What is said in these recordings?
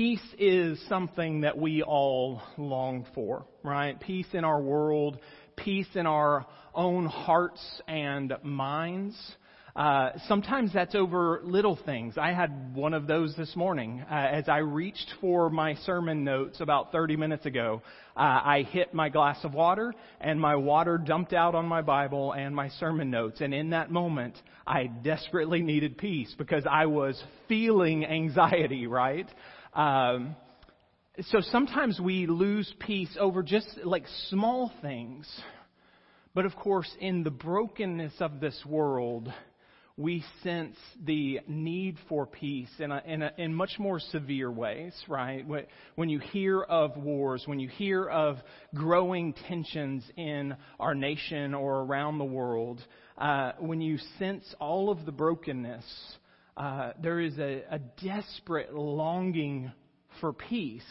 peace is something that we all long for, right? Peace in our world, peace in our own hearts and minds. Uh, sometimes that's over little things. I had one of those this morning. Uh, as I reached for my sermon notes about 30 minutes ago, uh, I hit my glass of water and my water dumped out on my Bible and my sermon notes. And in that moment, I desperately needed peace because I was feeling anxiety, right? Um, so sometimes we lose peace over just like small things. But of course, in the brokenness of this world, we sense the need for peace in, a, in, a, in much more severe ways, right? When you hear of wars, when you hear of growing tensions in our nation or around the world, uh, when you sense all of the brokenness, uh, there is a, a desperate longing for peace.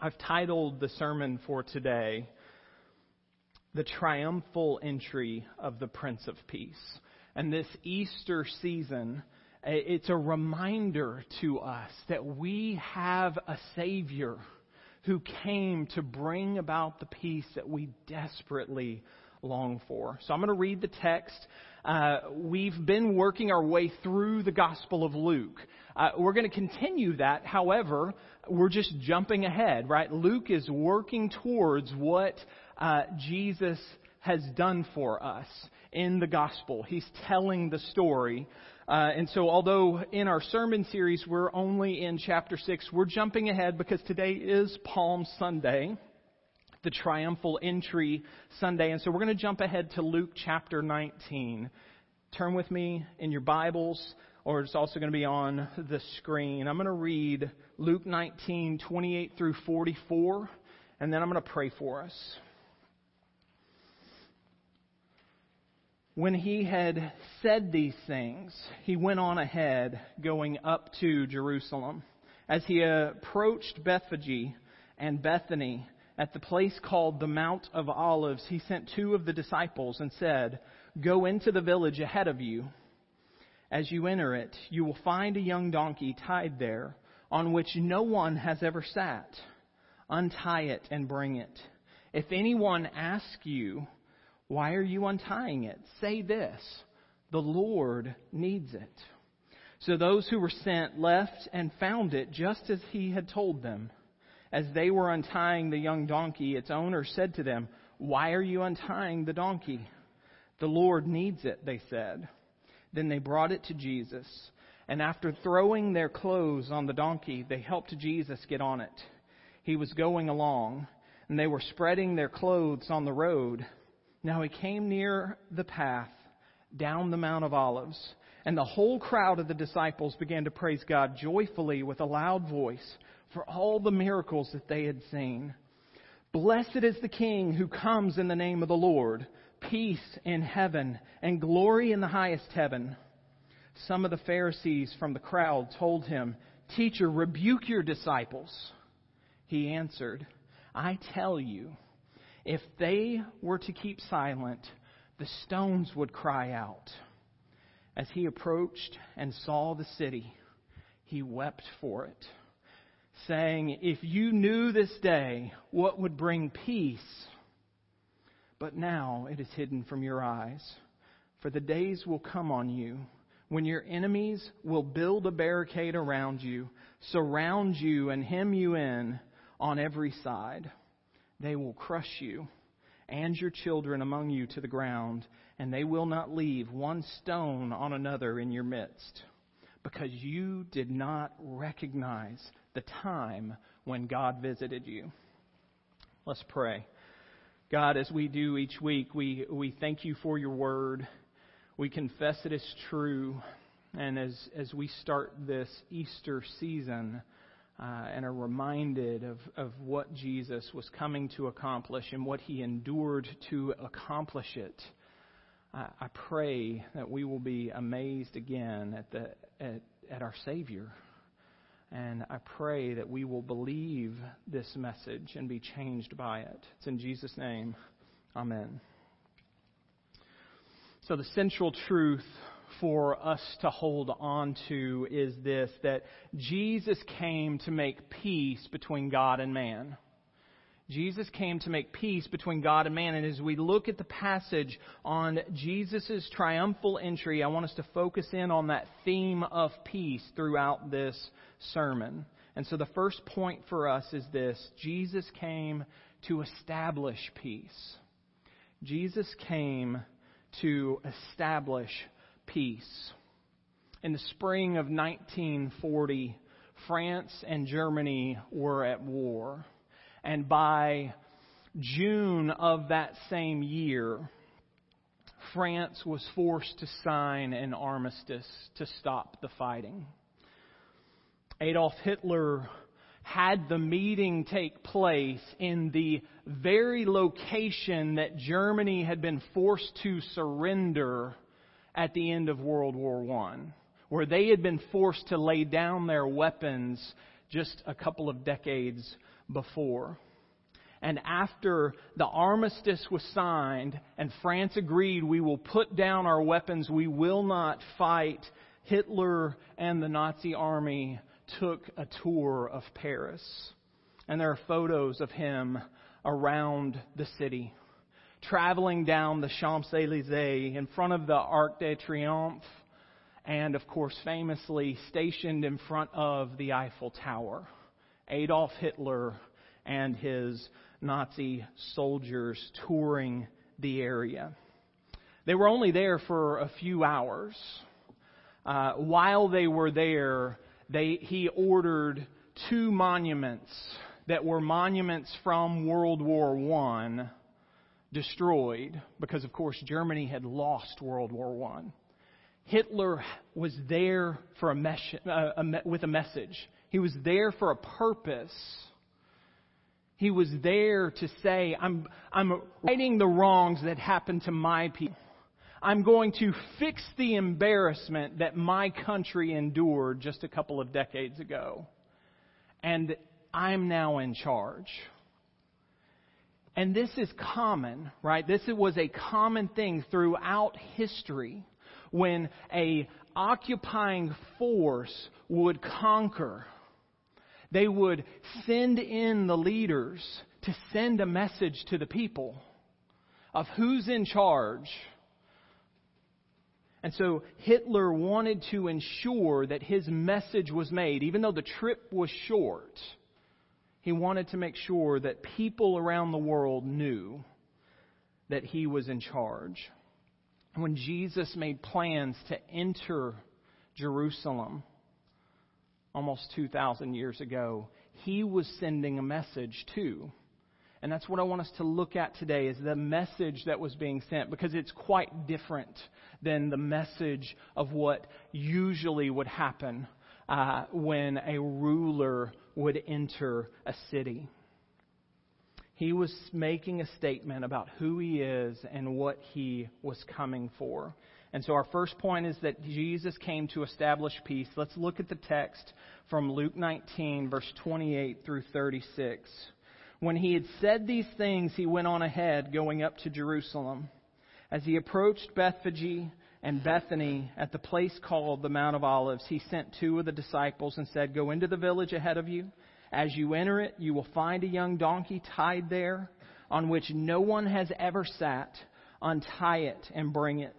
I've titled the sermon for today, The Triumphal Entry of the Prince of Peace and this Easter season, it's a reminder to us that we have a Savior who came to bring about the peace that we desperately long for. So I'm going to read the text. Uh, we've been working our way through the Gospel of Luke. Uh, we're going to continue that. However, we're just jumping ahead, right? Luke is working towards what uh, Jesus has done for us in the gospel. He's telling the story. Uh, and so, although in our sermon series we're only in chapter 6, we're jumping ahead because today is Palm Sunday, the triumphal entry Sunday. And so, we're going to jump ahead to Luke chapter 19. Turn with me in your Bibles, or it's also going to be on the screen. I'm going to read Luke 19, 28 through 44, and then I'm going to pray for us. When he had said these things, he went on ahead, going up to Jerusalem. As he approached Bethphage and Bethany at the place called the Mount of Olives, he sent two of the disciples and said, Go into the village ahead of you. As you enter it, you will find a young donkey tied there, on which no one has ever sat. Untie it and bring it. If anyone asks you, why are you untying it? Say this The Lord needs it. So those who were sent left and found it just as he had told them. As they were untying the young donkey, its owner said to them, Why are you untying the donkey? The Lord needs it, they said. Then they brought it to Jesus. And after throwing their clothes on the donkey, they helped Jesus get on it. He was going along, and they were spreading their clothes on the road. Now he came near the path down the Mount of Olives, and the whole crowd of the disciples began to praise God joyfully with a loud voice for all the miracles that they had seen. Blessed is the King who comes in the name of the Lord, peace in heaven and glory in the highest heaven. Some of the Pharisees from the crowd told him, Teacher, rebuke your disciples. He answered, I tell you, if they were to keep silent, the stones would cry out. As he approached and saw the city, he wept for it, saying, If you knew this day what would bring peace, but now it is hidden from your eyes. For the days will come on you when your enemies will build a barricade around you, surround you, and hem you in on every side. They will crush you and your children among you to the ground, and they will not leave one stone on another in your midst, because you did not recognize the time when God visited you. Let's pray. God, as we do each week, we, we thank you for your word. We confess it is true. And as, as we start this Easter season, uh, and are reminded of, of what Jesus was coming to accomplish and what he endured to accomplish it, I, I pray that we will be amazed again at, the, at, at our Savior. And I pray that we will believe this message and be changed by it. It's in Jesus' name. Amen. So, the central truth for us to hold on to is this that Jesus came to make peace between God and man. Jesus came to make peace between God and man. And as we look at the passage on Jesus' triumphal entry, I want us to focus in on that theme of peace throughout this sermon. And so the first point for us is this Jesus came to establish peace. Jesus came to establish peace. In the spring of 1940, France and Germany were at war. And by June of that same year, France was forced to sign an armistice to stop the fighting. Adolf Hitler had the meeting take place in the very location that Germany had been forced to surrender at the end of World War I, where they had been forced to lay down their weapons just a couple of decades before. And after the armistice was signed and France agreed we will put down our weapons, we will not fight, Hitler and the Nazi army took a tour of Paris. And there are photos of him around the city, traveling down the Champs Elysees in front of the Arc de Triomphe, and of course, famously stationed in front of the Eiffel Tower. Adolf Hitler and his Nazi soldiers touring the area. They were only there for a few hours. Uh, while they were there, they, he ordered two monuments that were monuments from World War I destroyed because, of course, Germany had lost World War I. Hitler was there for a mes- uh, a me- with a message. He was there for a purpose he was there to say, I'm, I'm righting the wrongs that happened to my people. I'm going to fix the embarrassment that my country endured just a couple of decades ago. And I'm now in charge. And this is common, right? This was a common thing throughout history when a occupying force would conquer they would send in the leaders to send a message to the people of who's in charge. And so Hitler wanted to ensure that his message was made, even though the trip was short. He wanted to make sure that people around the world knew that he was in charge. When Jesus made plans to enter Jerusalem, almost 2,000 years ago, he was sending a message too. And that's what I want us to look at today is the message that was being sent because it's quite different than the message of what usually would happen uh, when a ruler would enter a city. He was making a statement about who he is and what he was coming for. And so our first point is that Jesus came to establish peace. Let's look at the text from Luke 19, verse 28 through 36. When he had said these things, he went on ahead, going up to Jerusalem. As he approached Bethphage and Bethany at the place called the Mount of Olives, he sent two of the disciples and said, Go into the village ahead of you. As you enter it, you will find a young donkey tied there, on which no one has ever sat. Untie it and bring it.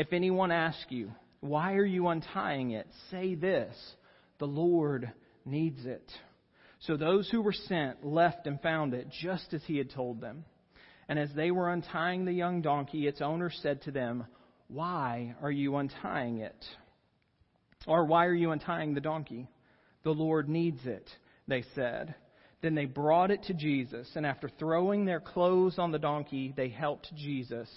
If anyone asks you, Why are you untying it? say this The Lord needs it. So those who were sent left and found it just as he had told them. And as they were untying the young donkey, its owner said to them, Why are you untying it? Or why are you untying the donkey? The Lord needs it, they said. Then they brought it to Jesus, and after throwing their clothes on the donkey, they helped Jesus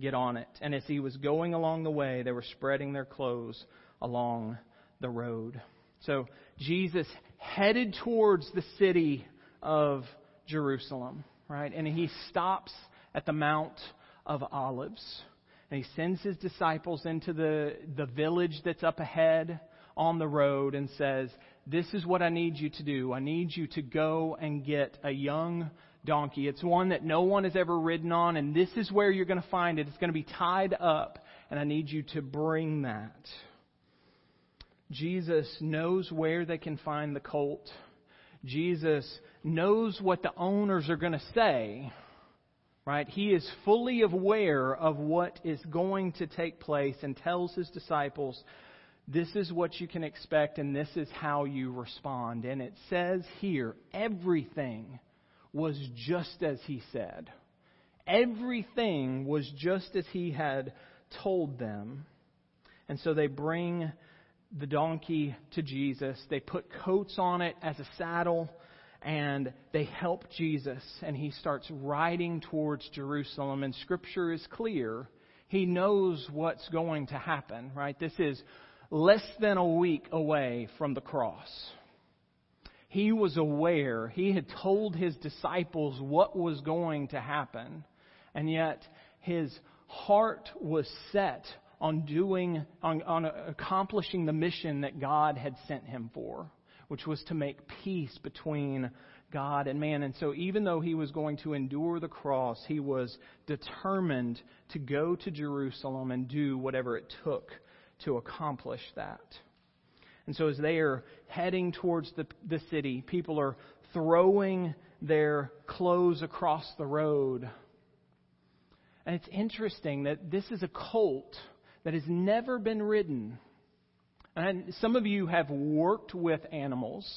get on it. And as he was going along the way, they were spreading their clothes along the road. So Jesus headed towards the city of Jerusalem, right? And he stops at the Mount of Olives. And he sends his disciples into the, the village that's up ahead on the road and says, This is what I need you to do. I need you to go and get a young donkey. It's one that no one has ever ridden on, and this is where you're going to find it. It's going to be tied up and I need you to bring that. Jesus knows where they can find the colt. Jesus knows what the owners are going to say. Right? He is fully aware of what is going to take place and tells his disciples, this is what you can expect and this is how you respond. And it says here, everything was just as he said. Everything was just as he had told them. And so they bring the donkey to Jesus. They put coats on it as a saddle and they help Jesus and he starts riding towards Jerusalem and scripture is clear. He knows what's going to happen, right? This is less than a week away from the cross. He was aware. He had told his disciples what was going to happen. And yet his heart was set on doing, on, on accomplishing the mission that God had sent him for, which was to make peace between God and man. And so, even though he was going to endure the cross, he was determined to go to Jerusalem and do whatever it took to accomplish that. And so, as they are heading towards the, the city, people are throwing their clothes across the road. And it's interesting that this is a colt that has never been ridden. And some of you have worked with animals.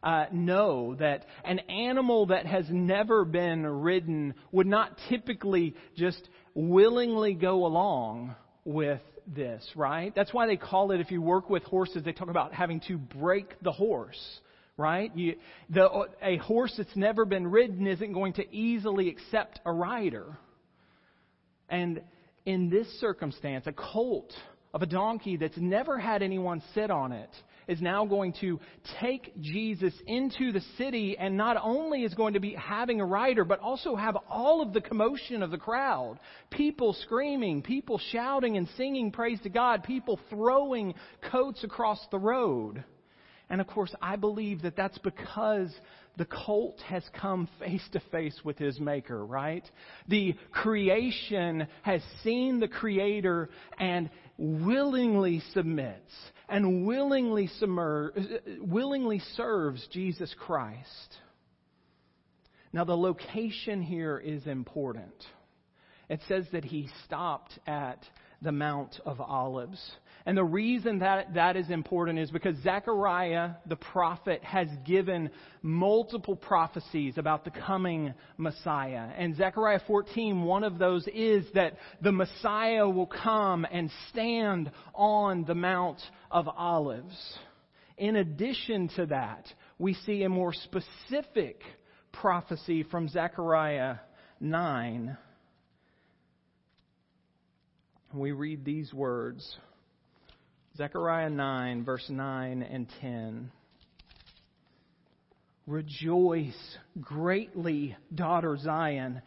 Uh, know that an animal that has never been ridden would not typically just willingly go along with this, right? That's why they call it, if you work with horses, they talk about having to break the horse, right? You, the, a horse that's never been ridden isn't going to easily accept a rider. And in this circumstance, a colt of a donkey that's never had anyone sit on it is now going to take Jesus into the city and not only is going to be having a rider, but also have all of the commotion of the crowd. People screaming, people shouting and singing praise to God, people throwing coats across the road. And of course, I believe that that's because the colt has come face to face with his maker, right? The creation has seen the creator and willingly submits and willingly, submer- willingly serves Jesus Christ. Now, the location here is important. It says that he stopped at the Mount of Olives. And the reason that that is important is because Zechariah, the prophet, has given multiple prophecies about the coming Messiah. And Zechariah 14, one of those is that the Messiah will come and stand on the Mount of Olives. In addition to that, we see a more specific prophecy from Zechariah 9 we read these words Zechariah 9, verse 9 and 10. Rejoice greatly, daughter Zion.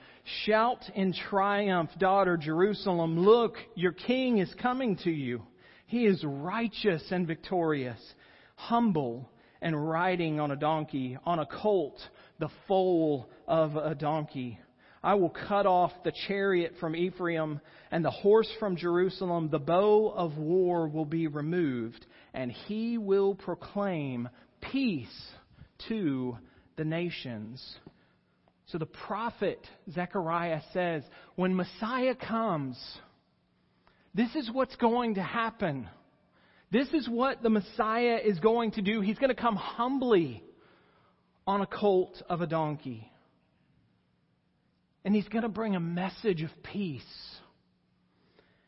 Shout in triumph, daughter Jerusalem. Look, your king is coming to you. He is righteous and victorious, humble and riding on a donkey, on a colt, the foal of a donkey. I will cut off the chariot from Ephraim and the horse from Jerusalem. The bow of war will be removed, and he will proclaim peace to the nations. So the prophet Zechariah says, when Messiah comes, this is what's going to happen. This is what the Messiah is going to do. He's going to come humbly on a colt of a donkey. And he's going to bring a message of peace.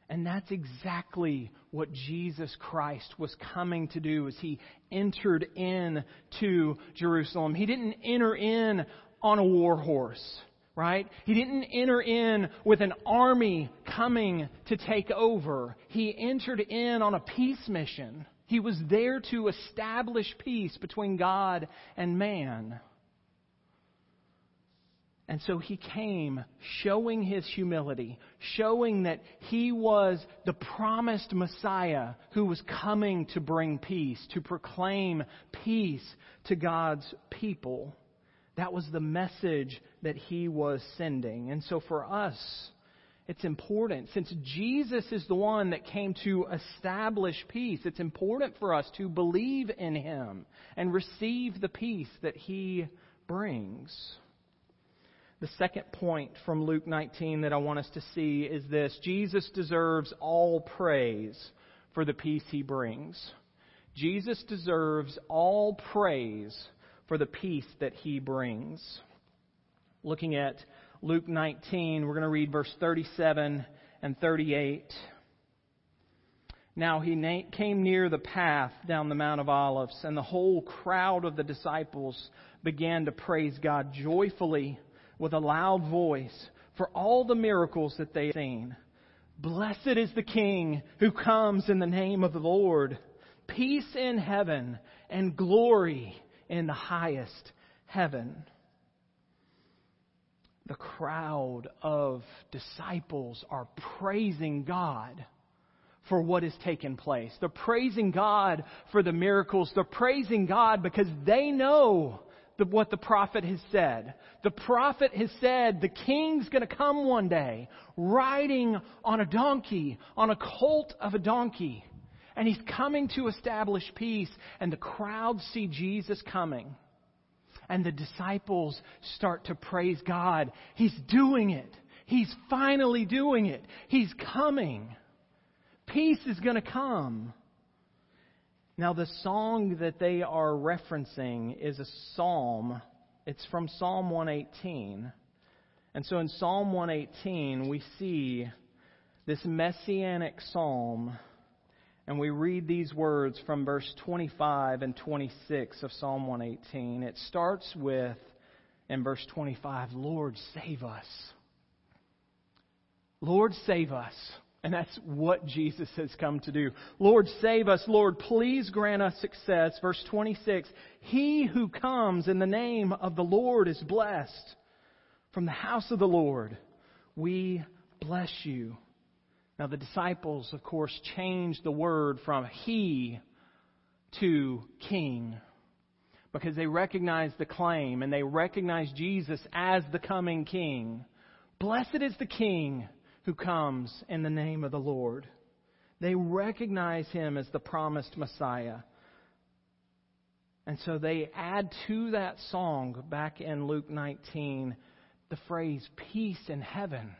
And that's exactly what Jesus Christ was coming to do as he entered in to Jerusalem. He didn't enter in on a war horse, right? He didn't enter in with an army coming to take over. He entered in on a peace mission. He was there to establish peace between God and man. And so he came showing his humility, showing that he was the promised Messiah who was coming to bring peace, to proclaim peace to God's people. That was the message that he was sending. And so for us, It's important. Since Jesus is the one that came to establish peace, it's important for us to believe in him and receive the peace that he brings. The second point from Luke 19 that I want us to see is this Jesus deserves all praise for the peace he brings. Jesus deserves all praise for the peace that he brings. Looking at Luke 19, we're going to read verse 37 and 38. Now he came near the path down the Mount of Olives, and the whole crowd of the disciples began to praise God joyfully with a loud voice for all the miracles that they had seen. Blessed is the King who comes in the name of the Lord. Peace in heaven and glory in the highest heaven the crowd of disciples are praising God for what has taken place. They're praising God for the miracles. They're praising God because they know the, what the prophet has said. The prophet has said the king's going to come one day riding on a donkey, on a colt of a donkey. And he's coming to establish peace. And the crowd see Jesus coming and the disciples start to praise God. He's doing it. He's finally doing it. He's coming. Peace is going to come. Now, the song that they are referencing is a psalm. It's from Psalm 118. And so in Psalm 118, we see this messianic psalm and we read these words from verse 25 and 26 of Psalm 118. It starts with, in verse 25, Lord, save us. Lord, save us. And that's what Jesus has come to do. Lord, save us. Lord, please grant us success. Verse 26 He who comes in the name of the Lord is blessed. From the house of the Lord, we bless you. Now, the disciples, of course, changed the word from he to king because they recognized the claim and they recognized Jesus as the coming king. Blessed is the king who comes in the name of the Lord. They recognize him as the promised Messiah. And so they add to that song back in Luke 19 the phrase peace in heaven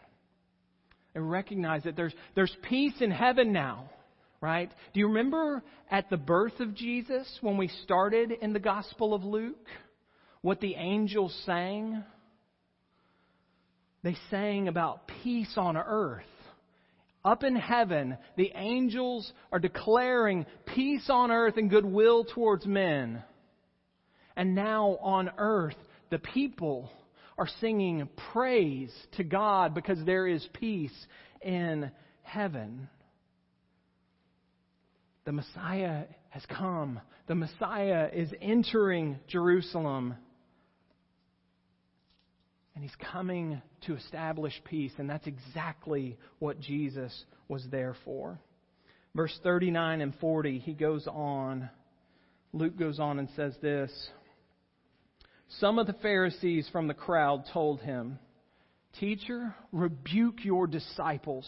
and recognize that there's, there's peace in heaven now, right? Do you remember at the birth of Jesus when we started in the Gospel of Luke? What the angels sang? They sang about peace on earth. Up in heaven, the angels are declaring peace on earth and goodwill towards men. And now on earth, the people are singing praise to God because there is peace in heaven. The Messiah has come. The Messiah is entering Jerusalem. And he's coming to establish peace, and that's exactly what Jesus was there for. Verse 39 and 40, he goes on. Luke goes on and says this. Some of the Pharisees from the crowd told him, Teacher, rebuke your disciples.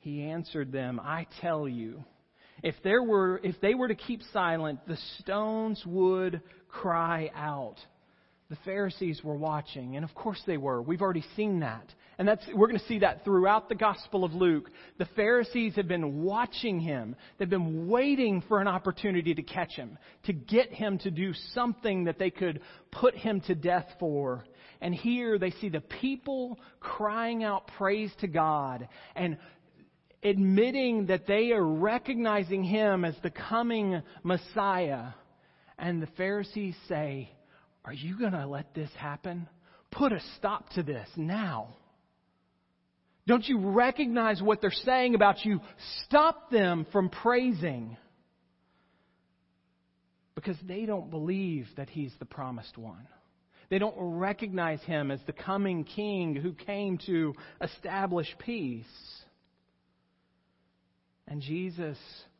He answered them, I tell you, if, there were, if they were to keep silent, the stones would cry out. The Pharisees were watching, and of course they were. We've already seen that. And that's, we're going to see that throughout the Gospel of Luke. The Pharisees have been watching him. They've been waiting for an opportunity to catch him, to get him to do something that they could put him to death for. And here they see the people crying out praise to God and admitting that they are recognizing him as the coming Messiah. And the Pharisees say, are you going to let this happen? Put a stop to this now. Don't you recognize what they're saying about you? Stop them from praising. Because they don't believe that he's the promised one. They don't recognize him as the coming king who came to establish peace. And Jesus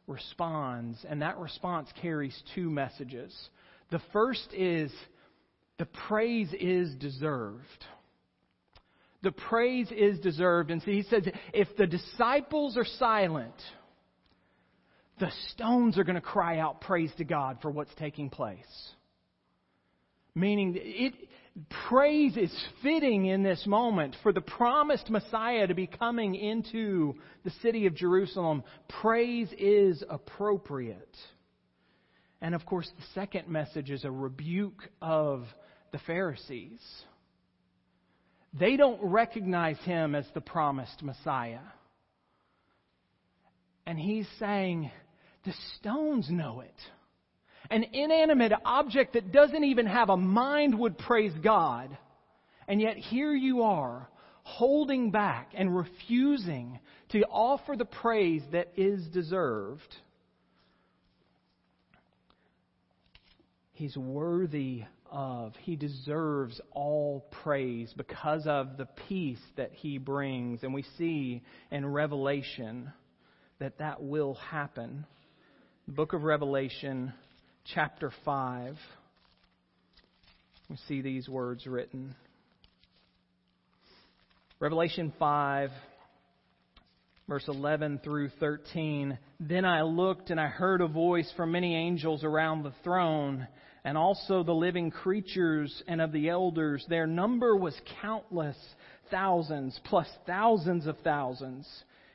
responds, and that response carries two messages. The first is the praise is deserved. The praise is deserved. And so he says, if the disciples are silent, the stones are going to cry out praise to God for what's taking place. Meaning, it, praise is fitting in this moment for the promised Messiah to be coming into the city of Jerusalem. Praise is appropriate. And of course, the second message is a rebuke of the Pharisees. They don't recognize him as the promised Messiah. And he's saying, the stones know it. An inanimate object that doesn't even have a mind would praise God. And yet here you are, holding back and refusing to offer the praise that is deserved. He's worthy of, he deserves all praise because of the peace that he brings. And we see in Revelation that that will happen. The book of Revelation, chapter 5, we see these words written. Revelation 5, verse 11 through 13. Then I looked and I heard a voice from many angels around the throne and also the living creatures and of the elders. Their number was countless, thousands plus thousands of thousands.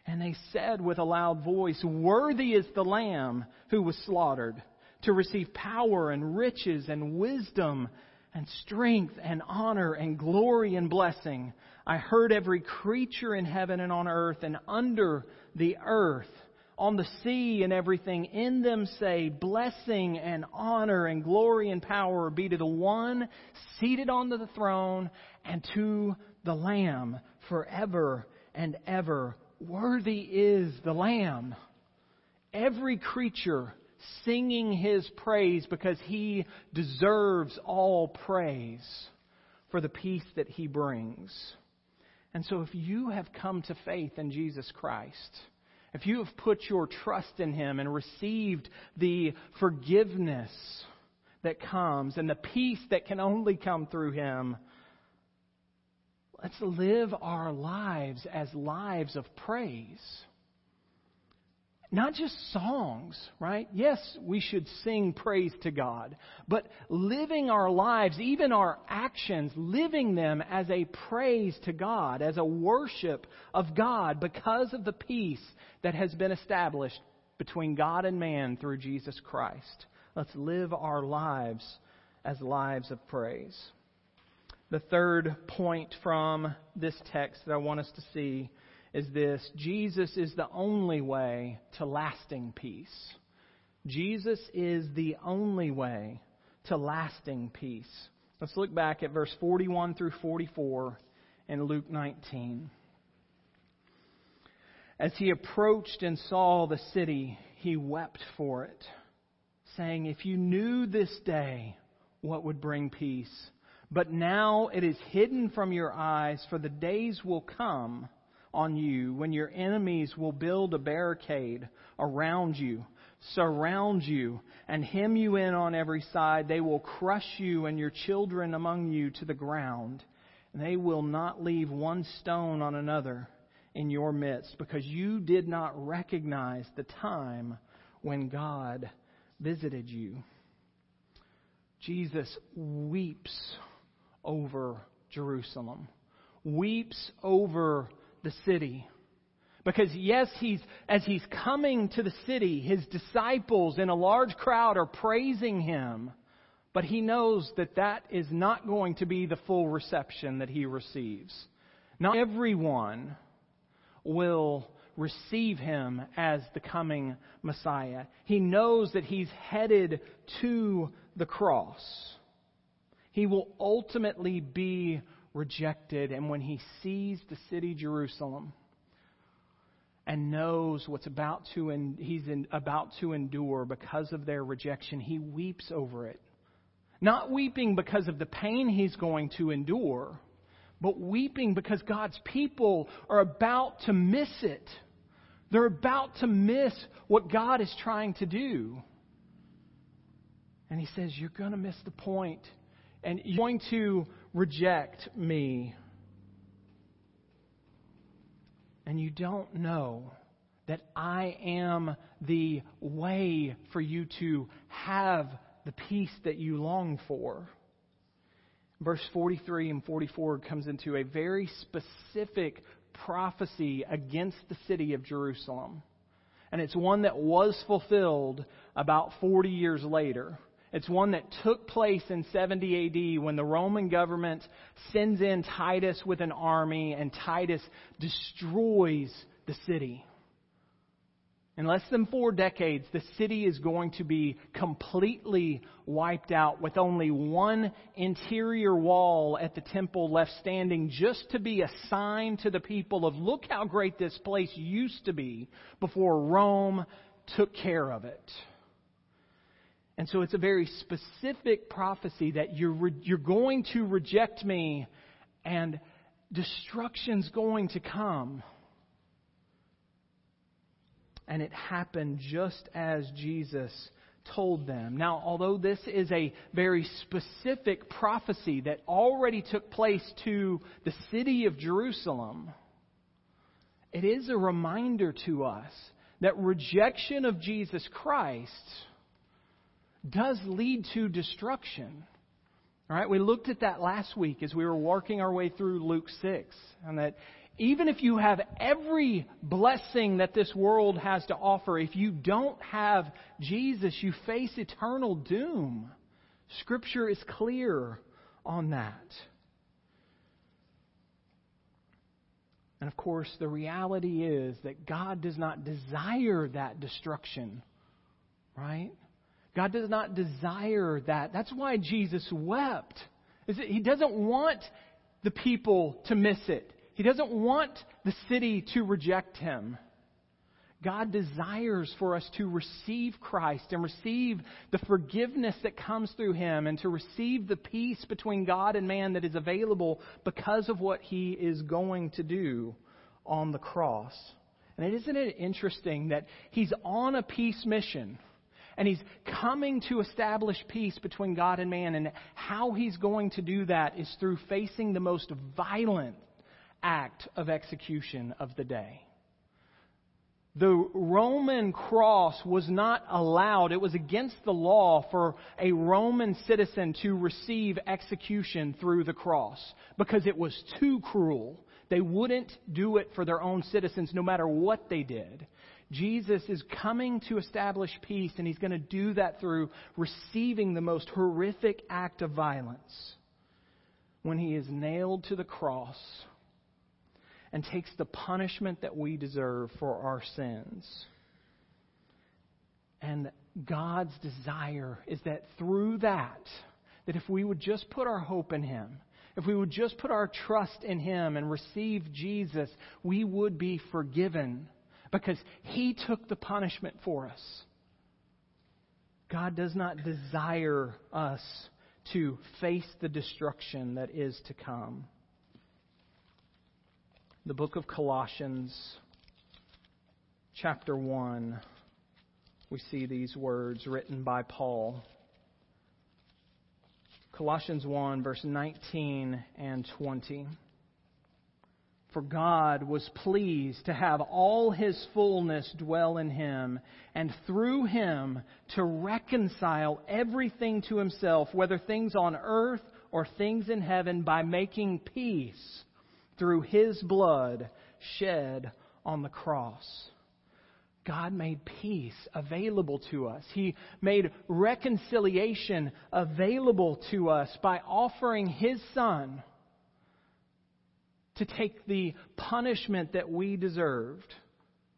And they said with a loud voice, Worthy is the Lamb who was slaughtered to receive power and riches and wisdom and strength and honor and glory and blessing. I heard every creature in heaven and on earth and under the earth on the sea and everything in them say, Blessing and honor and glory and power be to the one seated on the throne and to the Lamb forever and ever. Worthy is the Lamb. Every creature singing his praise because he deserves all praise for the peace that he brings. And so if you have come to faith in Jesus Christ, if you have put your trust in Him and received the forgiveness that comes and the peace that can only come through Him, let's live our lives as lives of praise. Not just songs, right? Yes, we should sing praise to God, but living our lives, even our actions, living them as a praise to God, as a worship of God because of the peace that has been established between God and man through Jesus Christ. Let's live our lives as lives of praise. The third point from this text that I want us to see is this Jesus is the only way to lasting peace. Jesus is the only way to lasting peace. Let's look back at verse 41 through 44 in Luke 19. As he approached and saw the city, he wept for it, saying, If you knew this day what would bring peace, but now it is hidden from your eyes, for the days will come on you when your enemies will build a barricade around you, surround you, and hem you in on every side. They will crush you and your children among you to the ground, and they will not leave one stone on another in your midst because you did not recognize the time when God visited you. Jesus weeps over Jerusalem, weeps over the city. Because yes, he's, as he's coming to the city, his disciples in a large crowd are praising him. But he knows that that is not going to be the full reception that he receives. Not everyone will receive him as the coming Messiah. He knows that he's headed to the cross. He will ultimately be rejected. And when he sees the city Jerusalem and knows what's about to en- he's in, about to endure because of their rejection, he weeps over it. Not weeping because of the pain he's going to endure, but weeping because God's people are about to miss it. They're about to miss what God is trying to do. And he says, You're going to miss the point, and you're going to reject me. and you don't know that I am the way for you to have the peace that you long for. Verse 43 and 44 comes into a very specific prophecy against the city of Jerusalem. And it's one that was fulfilled about 40 years later. It's one that took place in 70 AD when the Roman government sends in Titus with an army and Titus destroys the city. In less than four decades, the city is going to be completely wiped out with only one interior wall at the temple left standing just to be a sign to the people of look how great this place used to be before Rome took care of it. And so it's a very specific prophecy that you're, re- you're going to reject me and destruction's going to come. And it happened just as Jesus told them. Now, although this is a very specific prophecy that already took place to the city of Jerusalem, it is a reminder to us that rejection of Jesus Christ does lead to destruction. All right, we looked at that last week as we were working our way through Luke 6, and that even if you have every blessing that this world has to offer, if you don't have Jesus, you face eternal doom. Scripture is clear on that. And of course, the reality is that God does not desire that destruction, right? God does not desire that. That's why Jesus wept. He doesn't want the people to miss it. He doesn't want the city to reject him. God desires for us to receive Christ and receive the forgiveness that comes through Him and to receive the peace between God and man that is available because of what He is going to do on the cross. And isn't it interesting that He's on a peace mission? And he's coming to establish peace between God and man. And how he's going to do that is through facing the most violent act of execution of the day. The Roman cross was not allowed, it was against the law for a Roman citizen to receive execution through the cross because it was too cruel. They wouldn't do it for their own citizens no matter what they did. Jesus is coming to establish peace, and he's going to do that through receiving the most horrific act of violence when he is nailed to the cross and takes the punishment that we deserve for our sins. And God's desire is that through that, that if we would just put our hope in him, if we would just put our trust in him and receive Jesus, we would be forgiven because He took the punishment for us. God does not desire us to face the destruction that is to come. The book of Colossians, chapter 1, we see these words written by Paul. Colossians 1, verse 19 and 20. For God was pleased to have all his fullness dwell in him, and through him to reconcile everything to himself, whether things on earth or things in heaven, by making peace through his blood shed on the cross. God made peace available to us. He made reconciliation available to us by offering his Son to take the punishment that we deserved.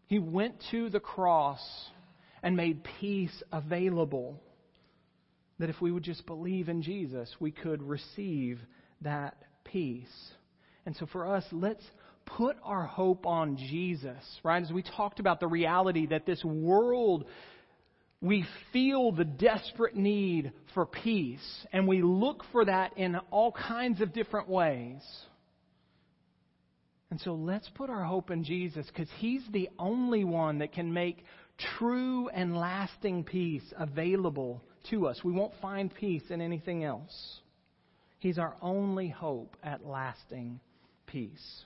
He went to the cross and made peace available. That if we would just believe in Jesus, we could receive that peace. And so for us, let's put our hope on Jesus, right? As we talked about the reality that this world, we feel the desperate need for peace, and we look for that in all kinds of different ways. And so let's put our hope in Jesus because He's the only one that can make true and lasting peace available to us. We won't find peace in anything else. He's our only hope at lasting peace.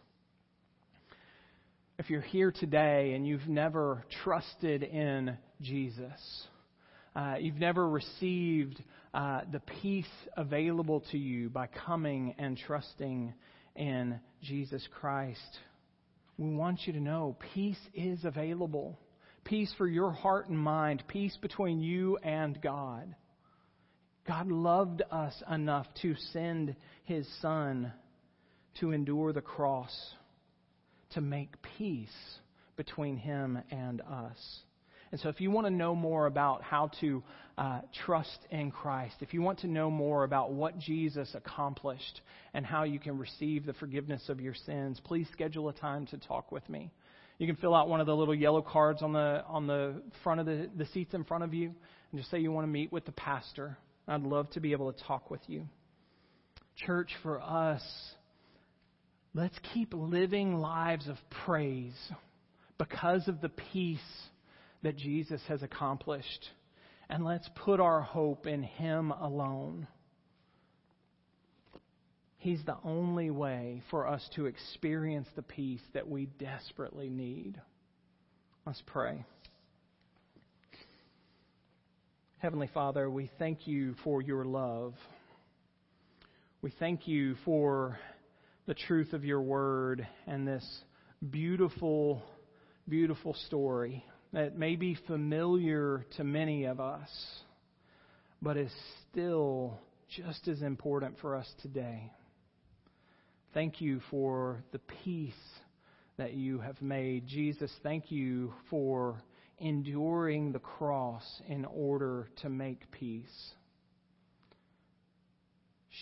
if you're here today and you've never trusted in Jesus, uh, you've never received uh, the peace available to you by coming and trusting in Jesus Christ, we want you to know peace is available. Peace for your heart and mind, peace between you and God. God loved us enough to send his Son to endure the cross, to make peace between him and us. And so, if you want to know more about how to uh, trust in Christ, if you want to know more about what Jesus accomplished and how you can receive the forgiveness of your sins, please schedule a time to talk with me. You can fill out one of the little yellow cards on the on the front of the, the seats in front of you, and just say you want to meet with the pastor. I'd love to be able to talk with you. Church, for us, let's keep living lives of praise because of the peace that Jesus has accomplished. And let's put our hope in Him alone. He's the only way for us to experience the peace that we desperately need. Let's pray. Heavenly Father, we thank you for your love. We thank you for the truth of your word and this beautiful, beautiful story that may be familiar to many of us, but is still just as important for us today. Thank you for the peace that you have made. Jesus, thank you for enduring the cross in order to make peace.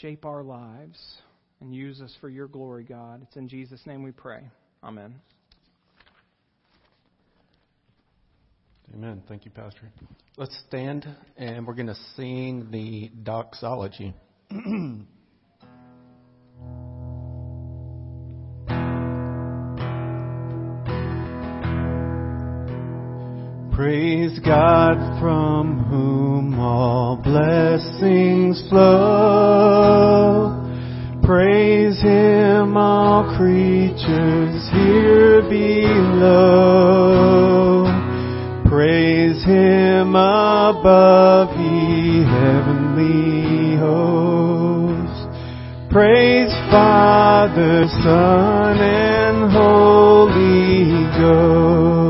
Shape our lives and use us for your glory, God. It's in Jesus' name we pray. Amen. Amen. Thank you, Pastor. Let's stand and we're going to sing the doxology. Praise God from whom all blessings flow. Praise Him, all creatures here below. Him above, ye heavenly hosts. Praise Father, Son, and Holy Ghost.